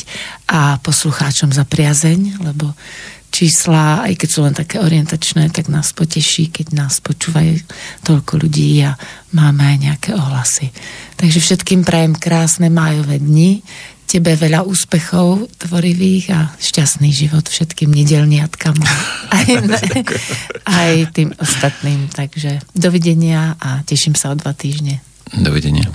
a poslucháčom za priazeň, lebo čísla, aj keď sú len také orientačné, tak nás poteší, keď nás počúvajú toľko ľudí a máme aj nejaké ohlasy. Takže všetkým prajem krásne májové dni, tebe veľa úspechov tvorivých a šťastný život všetkým nedelniatkam aj, aj tým ostatným. Takže dovidenia a teším sa o dva týždne. Dovidenia.